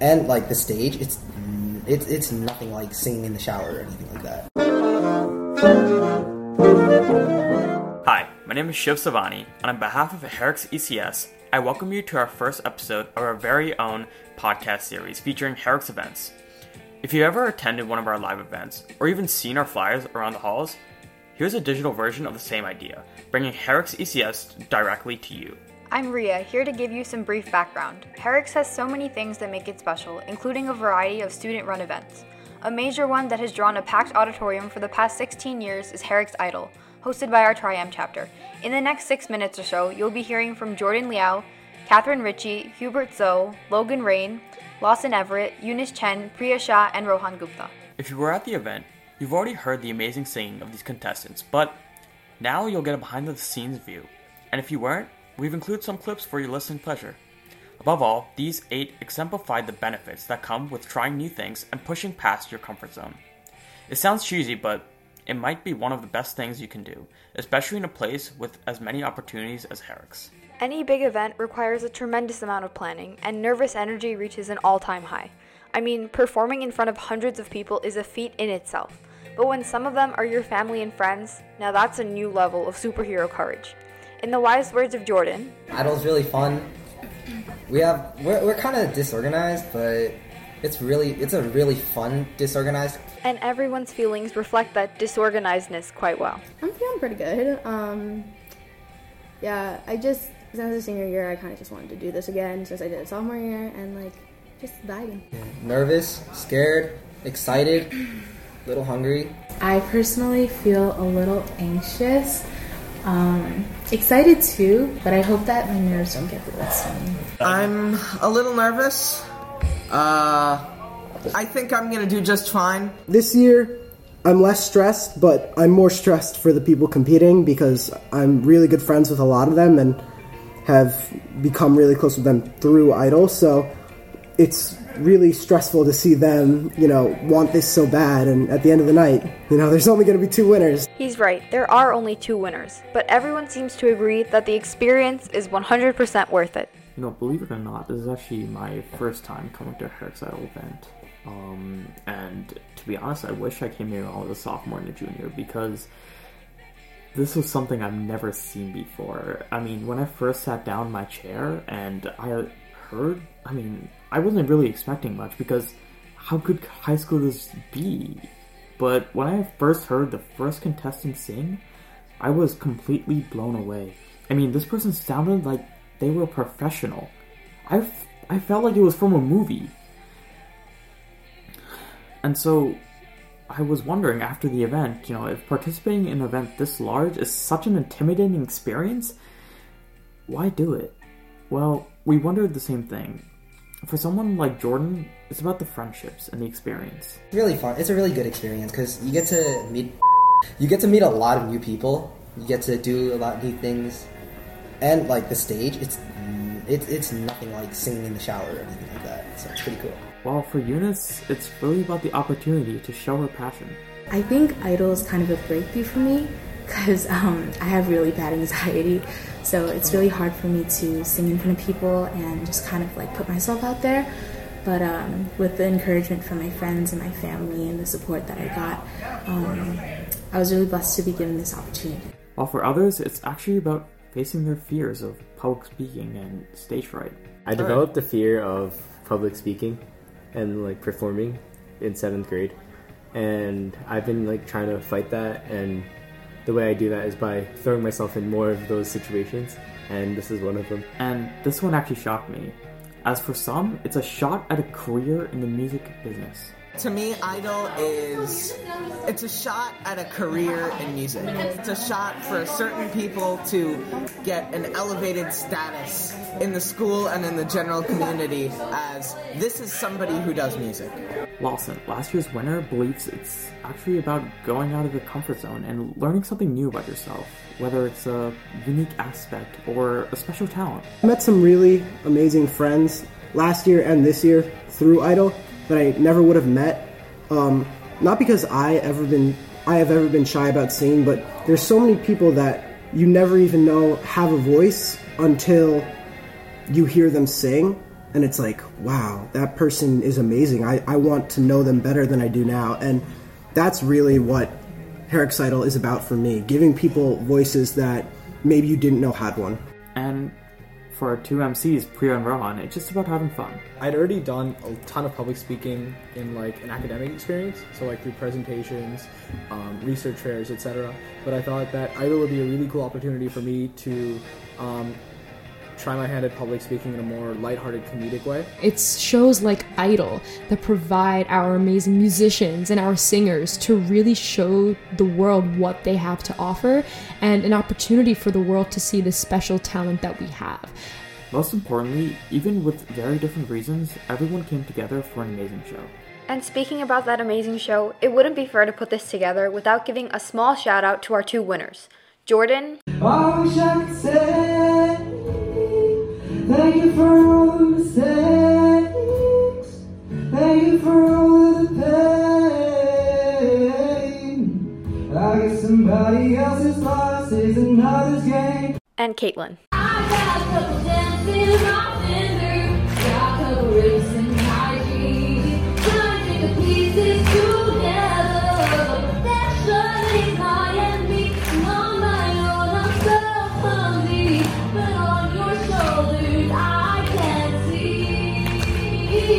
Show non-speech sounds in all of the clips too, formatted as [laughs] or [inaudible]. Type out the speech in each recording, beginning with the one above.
And like the stage, it's it's it's nothing like singing in the shower or anything like that. Hi, my name is Shiv Savani, and on behalf of Herrick's ECS, I welcome you to our first episode of our very own podcast series featuring Herrick's events. If you've ever attended one of our live events, or even seen our flyers around the halls, here's a digital version of the same idea, bringing Herrick's ECS directly to you. I'm Ria, here to give you some brief background. Herrick's has so many things that make it special, including a variety of student run events. A major one that has drawn a packed auditorium for the past 16 years is Herrick's Idol, hosted by our Tri-M chapter. In the next six minutes or so, you'll be hearing from Jordan Liao, Catherine Ritchie, Hubert Zoe, Logan Rain, Lawson Everett, Eunice Chen, Priya Shah, and Rohan Gupta. If you were at the event, you've already heard the amazing singing of these contestants, but now you'll get a behind the scenes view. And if you weren't, we've included some clips for your listening pleasure. Above all, these eight exemplify the benefits that come with trying new things and pushing past your comfort zone. It sounds cheesy, but it might be one of the best things you can do, especially in a place with as many opportunities as Herrick's. Any big event requires a tremendous amount of planning, and nervous energy reaches an all time high. I mean, performing in front of hundreds of people is a feat in itself. But when some of them are your family and friends, now that's a new level of superhero courage. In the wise words of Jordan, Idol's really fun. We have we're, we're kind of disorganized, but it's really it's a really fun disorganized. and everyone's feelings reflect that disorganizedness quite well. I'm feeling pretty good. Um, yeah, I just since the senior year, I kind of just wanted to do this again since I did it sophomore year, and like just vibing. Nervous, scared, excited, a little hungry. I personally feel a little anxious. Um, excited too, but I hope that my nerves don't get the best of me. I'm a little nervous. Uh, I think I'm gonna do just fine. This year, I'm less stressed, but I'm more stressed for the people competing because I'm really good friends with a lot of them and have become really close with them through Idol. So it's really stressful to see them, you know, want this so bad. And at the end of the night, you know, [laughs] there's only going to be two winners. He's right, there are only two winners, but everyone seems to agree that the experience is 100% worth it. You know, believe it or not, this is actually my first time coming to a Herrick's Idol event. Um, and to be honest, I wish I came here when I was a sophomore and a junior because this was something I've never seen before. I mean, when I first sat down in my chair and I heard, I mean, I wasn't really expecting much because how could high schoolers be? But when I first heard the first contestant sing, I was completely blown away. I mean, this person sounded like they were professional. I, f- I felt like it was from a movie. And so I was wondering after the event, you know, if participating in an event this large is such an intimidating experience, why do it? Well, we wondered the same thing. For someone like Jordan, it's about the friendships and the experience. It's really fun. It's a really good experience because you get to meet you get to meet a lot of new people. You get to do a lot of new things, and like the stage, it's it's it's nothing like singing in the shower or anything like that. So it's pretty cool. While for Eunice, it's really about the opportunity to show her passion. I think Idol is kind of a breakthrough for me because um, I have really bad anxiety. So it's really hard for me to sing in front of people and just kind of like put myself out there. But um, with the encouragement from my friends and my family and the support that I got, um, I was really blessed to be given this opportunity. While for others, it's actually about facing their fears of public speaking and stage fright. I developed a fear of public speaking and like performing in seventh grade, and I've been like trying to fight that. And the way I do that is by throwing myself in more of those situations, and this is one of them. And this one actually shocked me. As for some, it's a shot at a career in the music business. To me, Idol is it's a shot at a career in music. It's a shot for certain people to get an elevated status in the school and in the general community as this is somebody who does music. Lawson, last year's winner, believes it's actually about going out of your comfort zone and learning something new about yourself, whether it's a unique aspect or a special talent. I met some really amazing friends last year and this year through Idol that I never would have met. Um, not because I ever been I have ever been shy about singing, but there's so many people that you never even know have a voice until you hear them sing. and it's like, wow, that person is amazing. I, I want to know them better than I do now. And that's really what Herrick's Idol is about for me giving people voices that maybe you didn't know had one. And for our two MCs, Priya and Rohan, it's just about having fun. I'd already done a ton of public speaking in like an academic experience, so like through presentations, um, research fairs, etc. But I thought that Idol would be a really cool opportunity for me to um, try my hand at public speaking in a more lighthearted, comedic way. It's shows like Idol that provide our amazing musicians and our singers to really show the world what they have to offer and an opportunity for the world to see the special talent that we have. Most importantly, even with very different reasons, everyone came together for an amazing show. And speaking about that amazing show, it wouldn't be fair to put this together without giving a small shout out to our two winners Jordan. I thank you for all the mistakes, thank you for all the pain. I guess somebody else's loss is another's gain. And Caitlin. At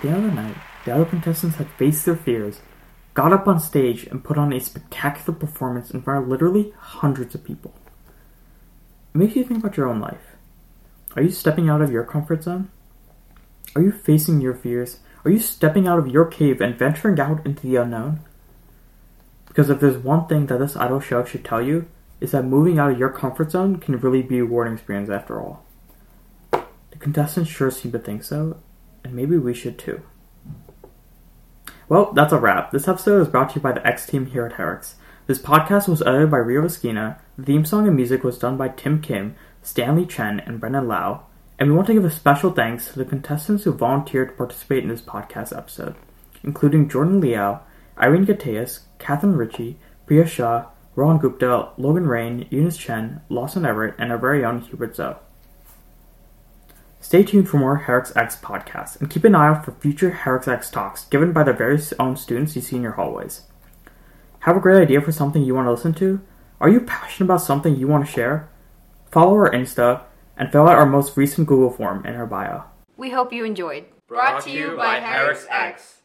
the end of the night, the other contestants had faced their fears, got up on stage, and put on a spectacular performance in front of literally hundreds of people. It makes you think about your own life. Are you stepping out of your comfort zone? Are you facing your fears? Are you stepping out of your cave and venturing out into the unknown? Because if there's one thing that this idol show should tell you, is that moving out of your comfort zone can really be a rewarding experience after all. The contestants sure seem to think so, and maybe we should too. Well, that's a wrap. This episode is brought to you by the X Team here at Herrick's. This podcast was edited by Rio Esquina. The theme song and music was done by Tim Kim, Stanley Chen, and Brendan Lau. And we want to give a special thanks to the contestants who volunteered to participate in this podcast episode, including Jordan Liao, Irene Gateas, Catherine Ritchie, Priya Shah, Rohan Gupta, Logan Rain, Eunice Chen, Lawson Everett, and our very own Hubert Zoe. Stay tuned for more Herrick's X podcasts, and keep an eye out for future Herrick's X talks given by the various own students you see in your hallways. Have a great idea for something you want to listen to? Are you passionate about something you want to share? Follow our Insta and fill out our most recent Google form in our bio. We hope you enjoyed. Brought to you by Herrick's X.